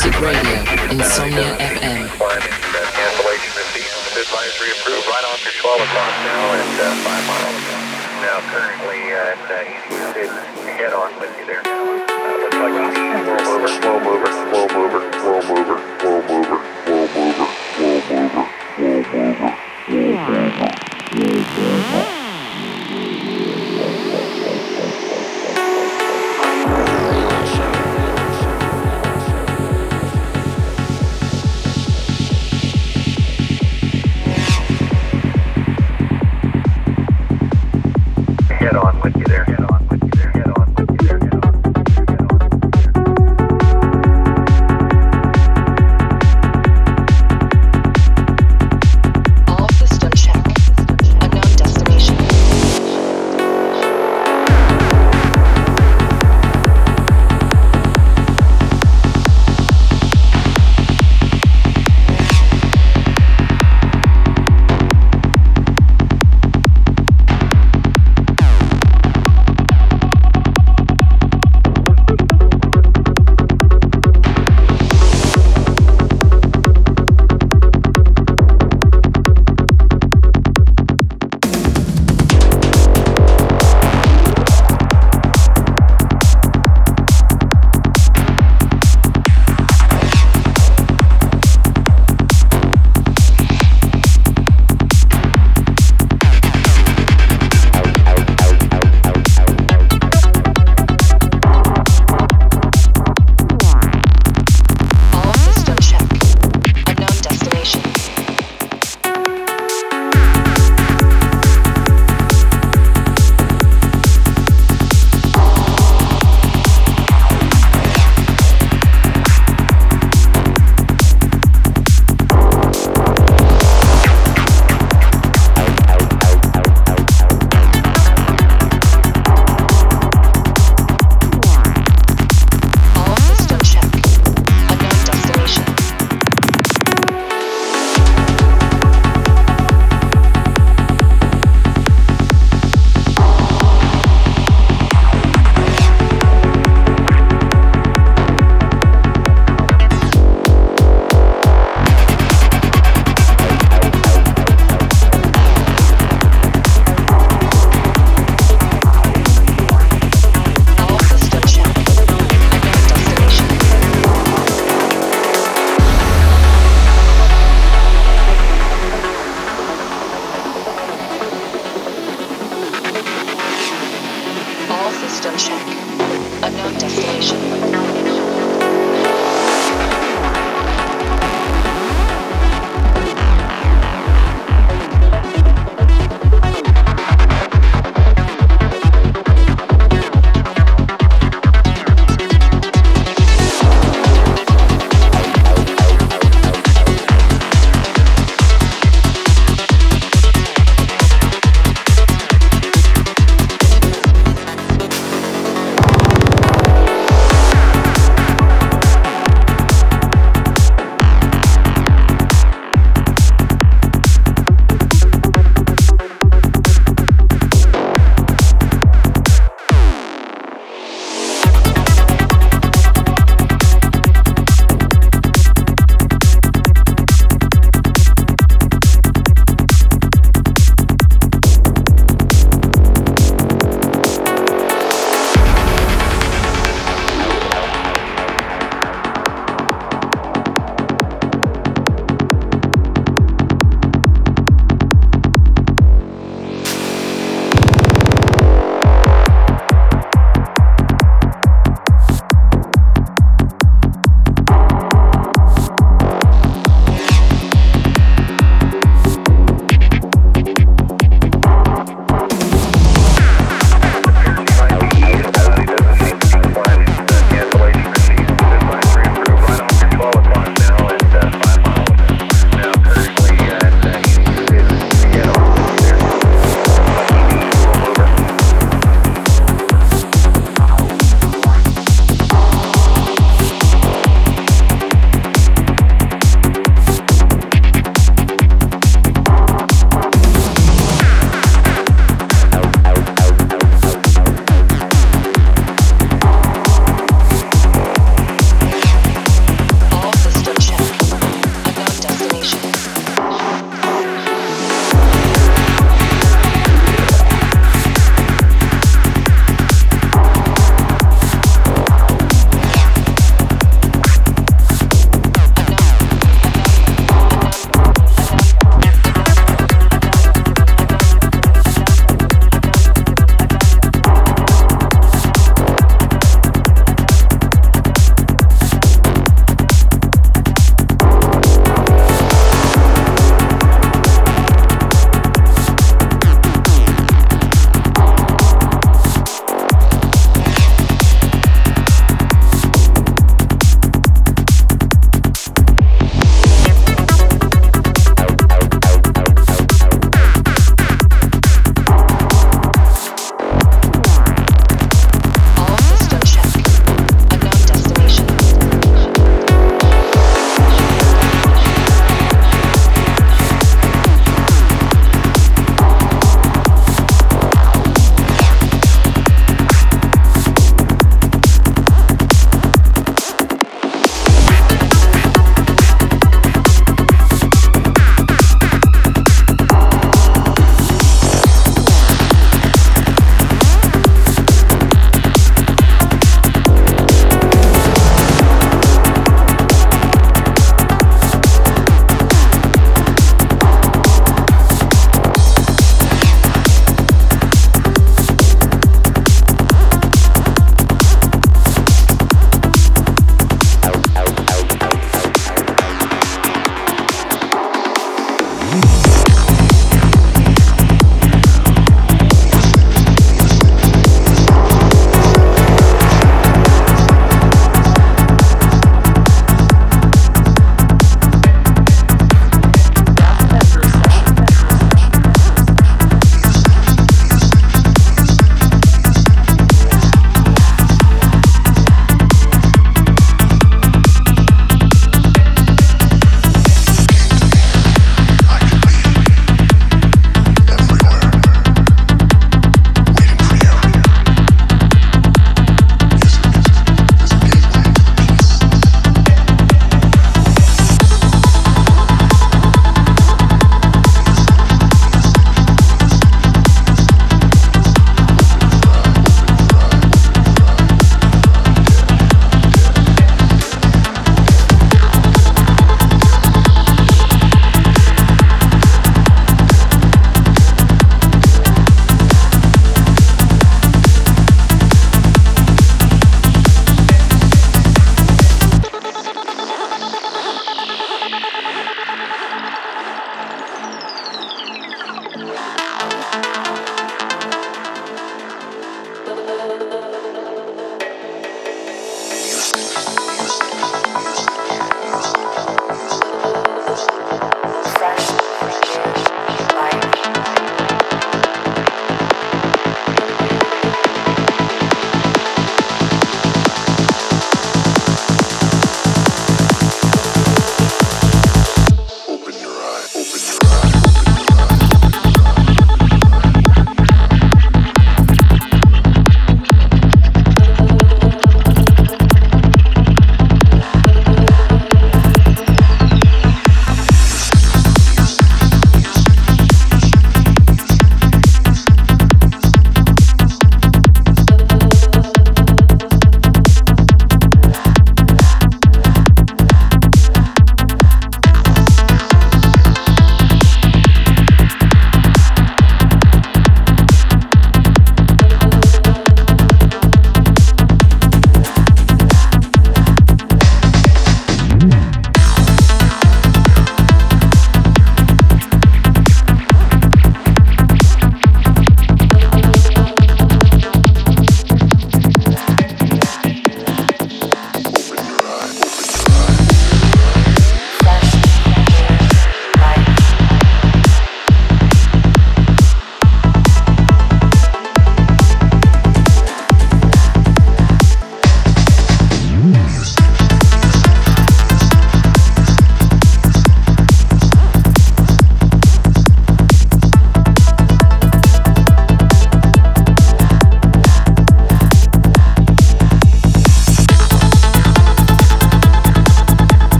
Music Radio, Insomnia FM. Cancellation. Advisory approved right off your 12 o'clock now and uh, 5 miles. Now currently at uh, Eastwood head on with you there. Uh, looks like a slow mover, slow mover, slow mover, slow mover,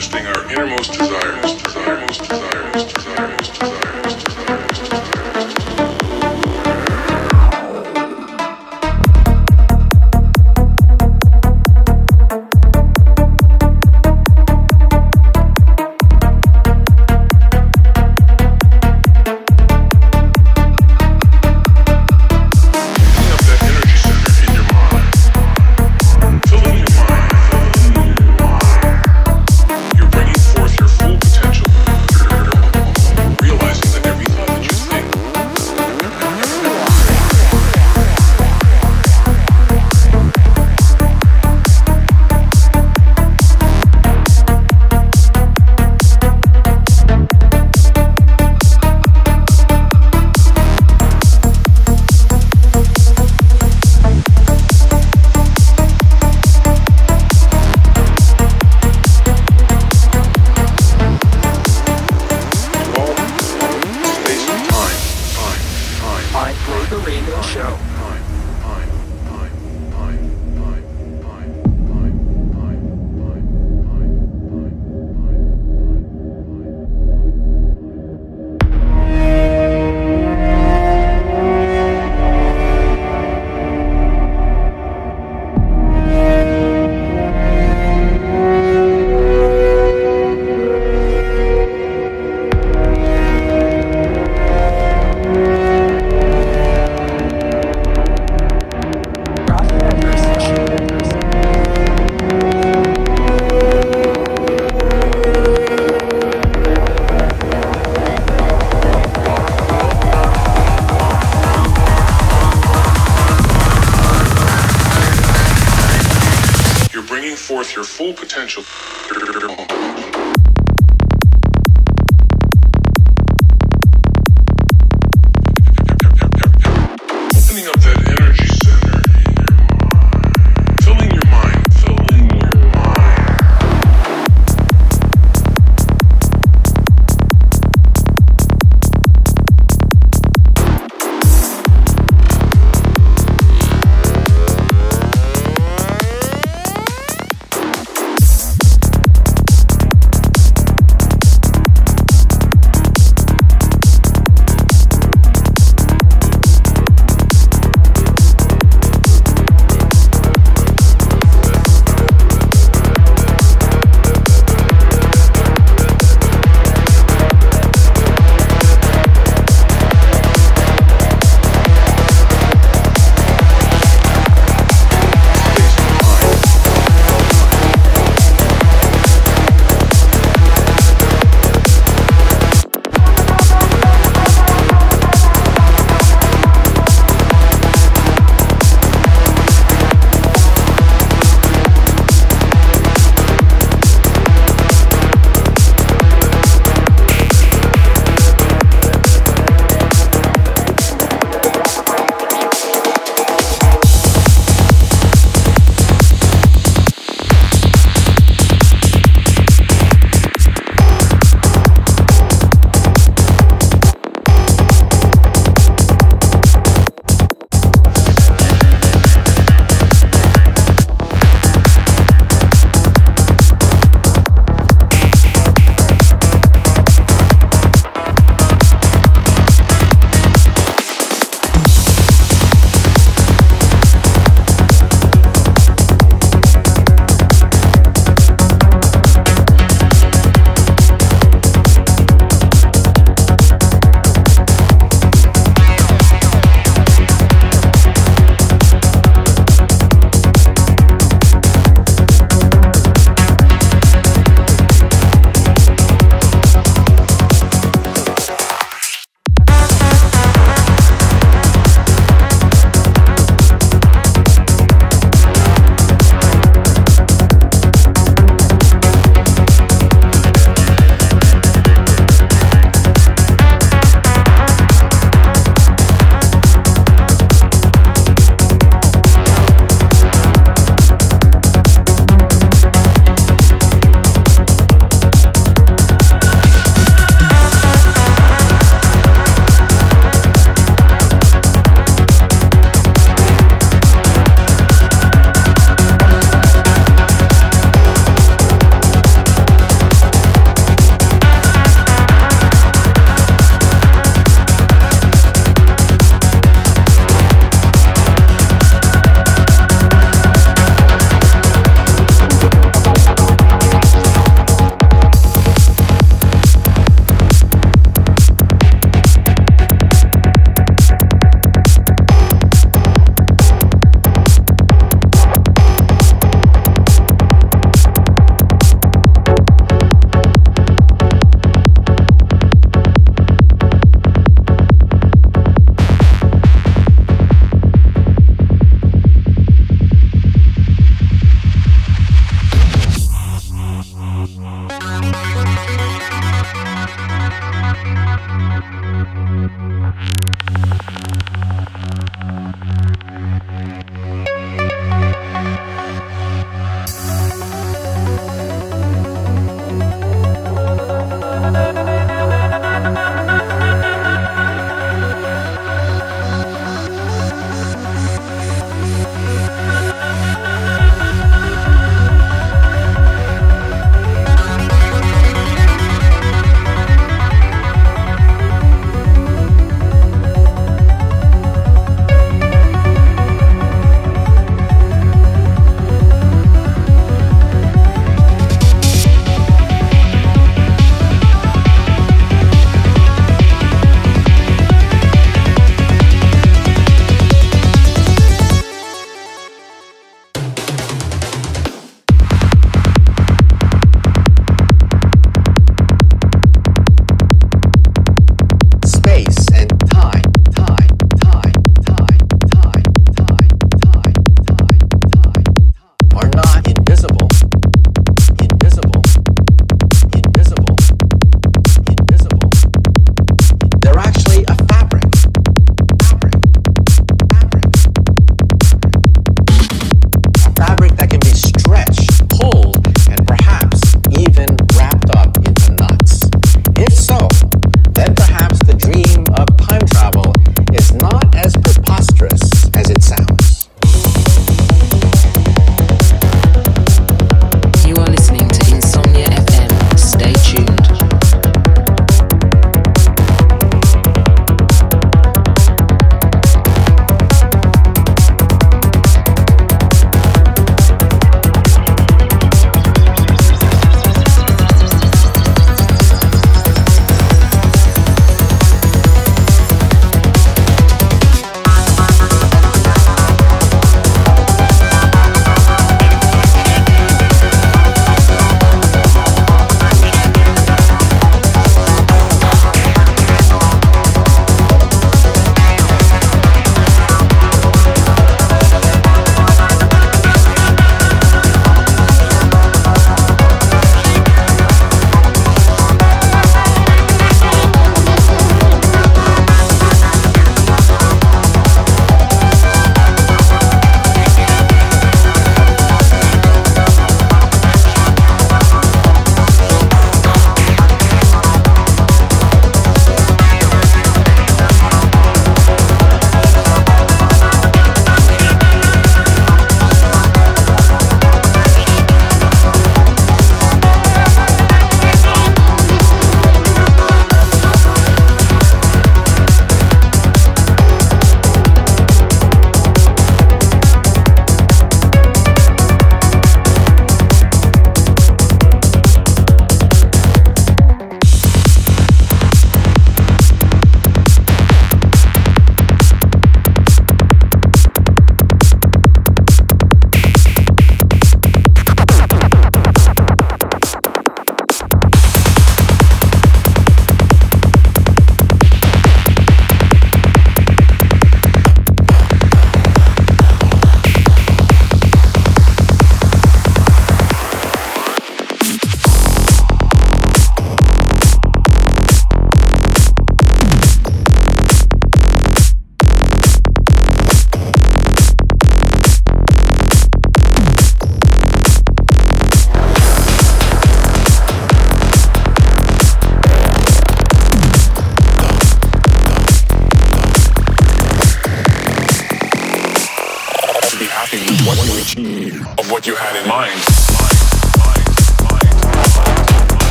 manifesting our innermost desires, desires,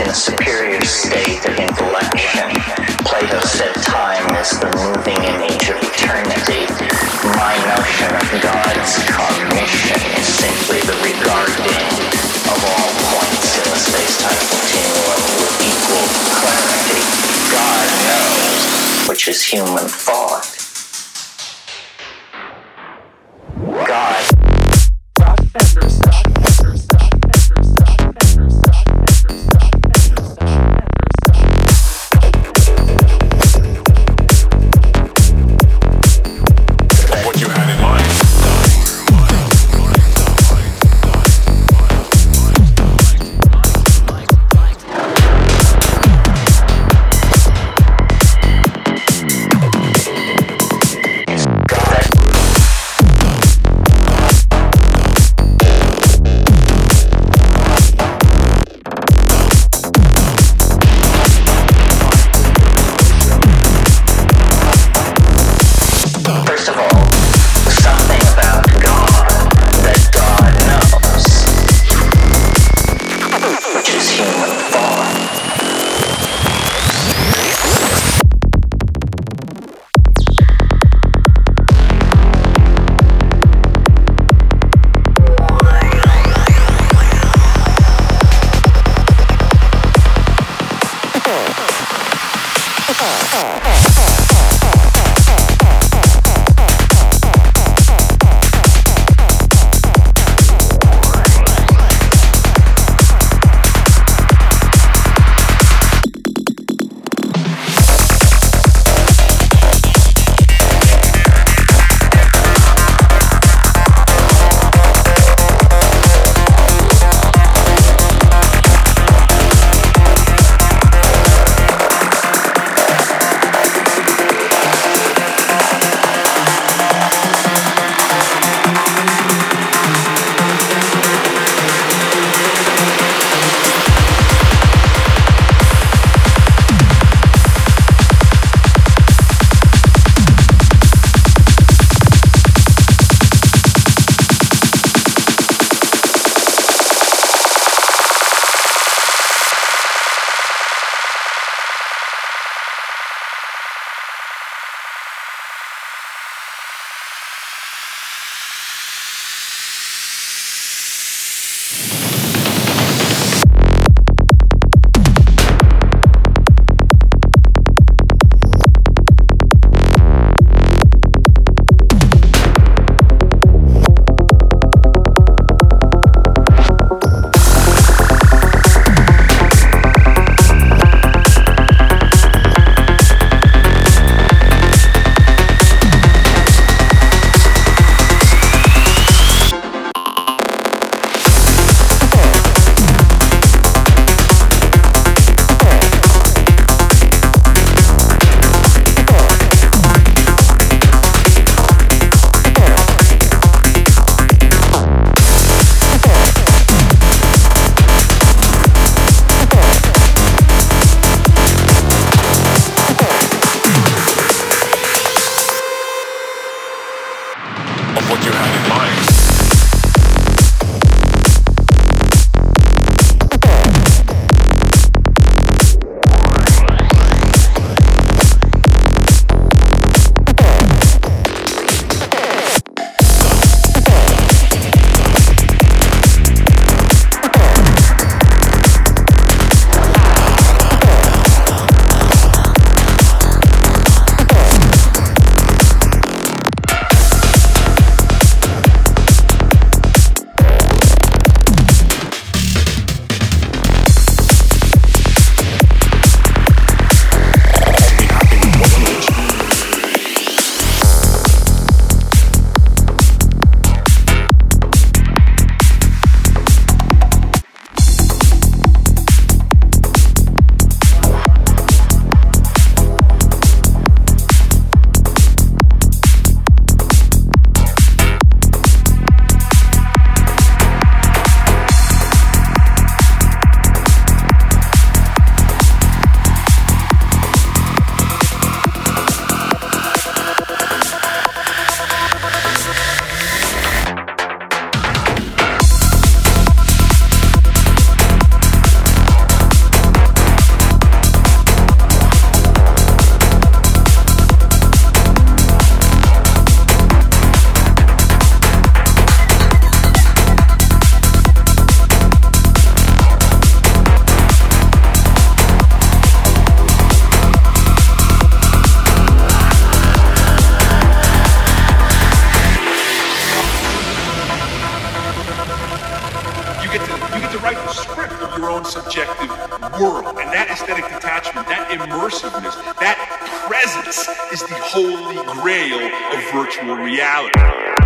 in a superior state of intellection. Plato said time is the moving image of eternity. My notion of God's cognition is simply the regarding of all points in the space-time continuum with equal clarity. God knows, which is human thought. Holy grail of virtual reality.